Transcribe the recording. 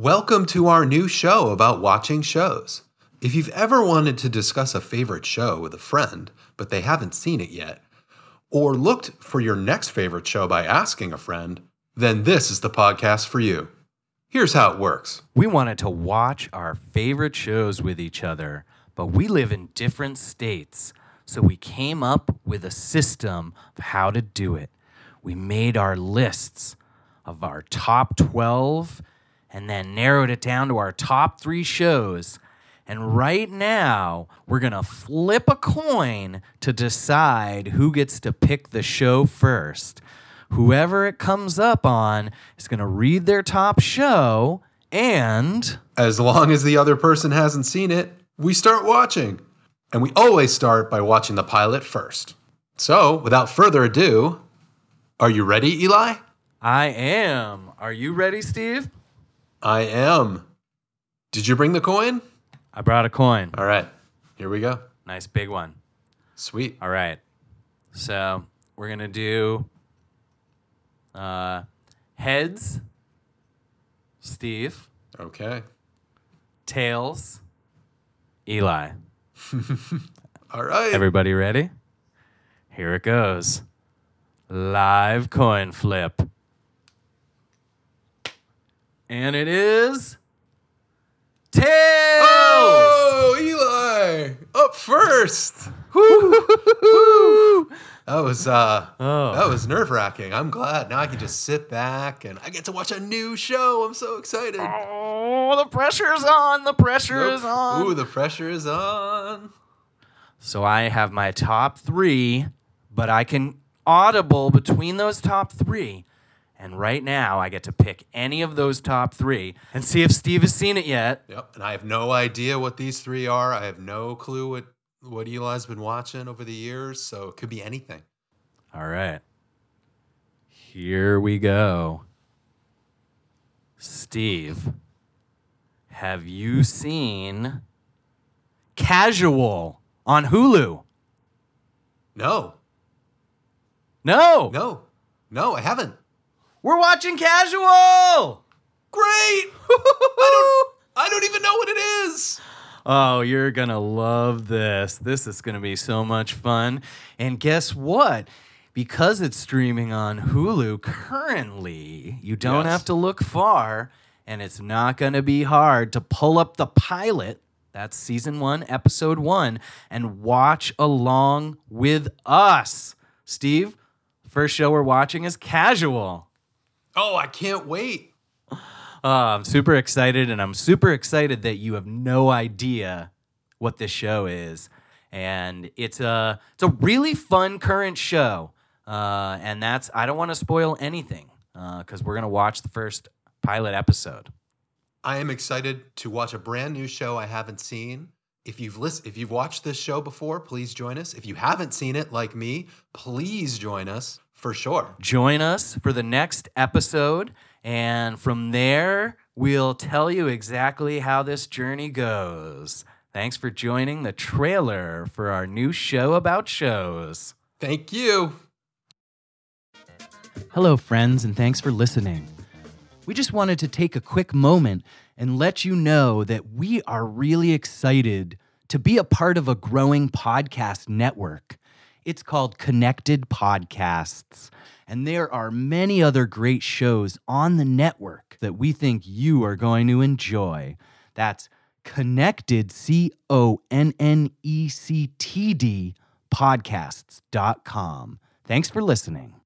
Welcome to our new show about watching shows. If you've ever wanted to discuss a favorite show with a friend, but they haven't seen it yet, or looked for your next favorite show by asking a friend, then this is the podcast for you. Here's how it works We wanted to watch our favorite shows with each other, but we live in different states. So we came up with a system of how to do it. We made our lists of our top 12 and then narrowed it down to our top three shows. And right now, we're going to flip a coin to decide who gets to pick the show first. Whoever it comes up on is going to read their top show and. As long as the other person hasn't seen it, we start watching. And we always start by watching the pilot first. So, without further ado, are you ready, Eli? I am. Are you ready, Steve? I am. Did you bring the coin? I brought a coin. All right, here we go. Nice big one. Sweet. All right. So we're going to do uh, heads, Steve, Okay. tails, Eli. All right. Everybody ready? Here it goes. Live coin flip. And it is tails. oh, Eli, up first. That was uh, Oh. that was nerve wracking. I'm glad now I can just sit back and I get to watch a new show. I'm so excited. Oh, the pressure's on. The pressure is on. Ooh, the pressure is on. So I have my top three, but I can audible between those top three. And right now, I get to pick any of those top three and see if Steve has seen it yet. Yep. And I have no idea what these three are. I have no clue what what Eli's been watching over the years. So it could be anything. All right. Here we go. Steve, have you seen Casual on Hulu? No, No. no, no. I haven't. We're watching Casual. Great. I don't. I don't even know what it is. Oh, you're going to love this. This is going to be so much fun. And guess what? Because it's streaming on Hulu currently, you don't Yes. have to look far, and it's not going to be hard to pull up the pilot. That's season one, episode one, and watch along with us. Steve, first show we're watching is Casual. Oh, I can't wait. Uh, I'm super excited, and I'm super excited that you have no idea what this show is. And it's a it's a really fun current show, uh, and that's I don't want to spoil anything because we're gonna watch the first pilot episode. I am excited to watch a brand new show I haven't seen. If you've list, if you've watched this show before, please join us. If you haven't seen it, like me, please join us for sure. Join us for the next episode, and from there we'll tell you exactly how this journey goes. Thanks for joining the trailer for our new show about shows. Thank you. Hello, friends, and thanks for listening. We just wanted to take a quick moment and let you know that we are really excited to be a part of a growing podcast network. It's called Connected Podcasts, and there are many other great shows on the network that we think you are going to enjoy. That's Connected, C O N N E C T D, podcasts.com. Thanks for listening.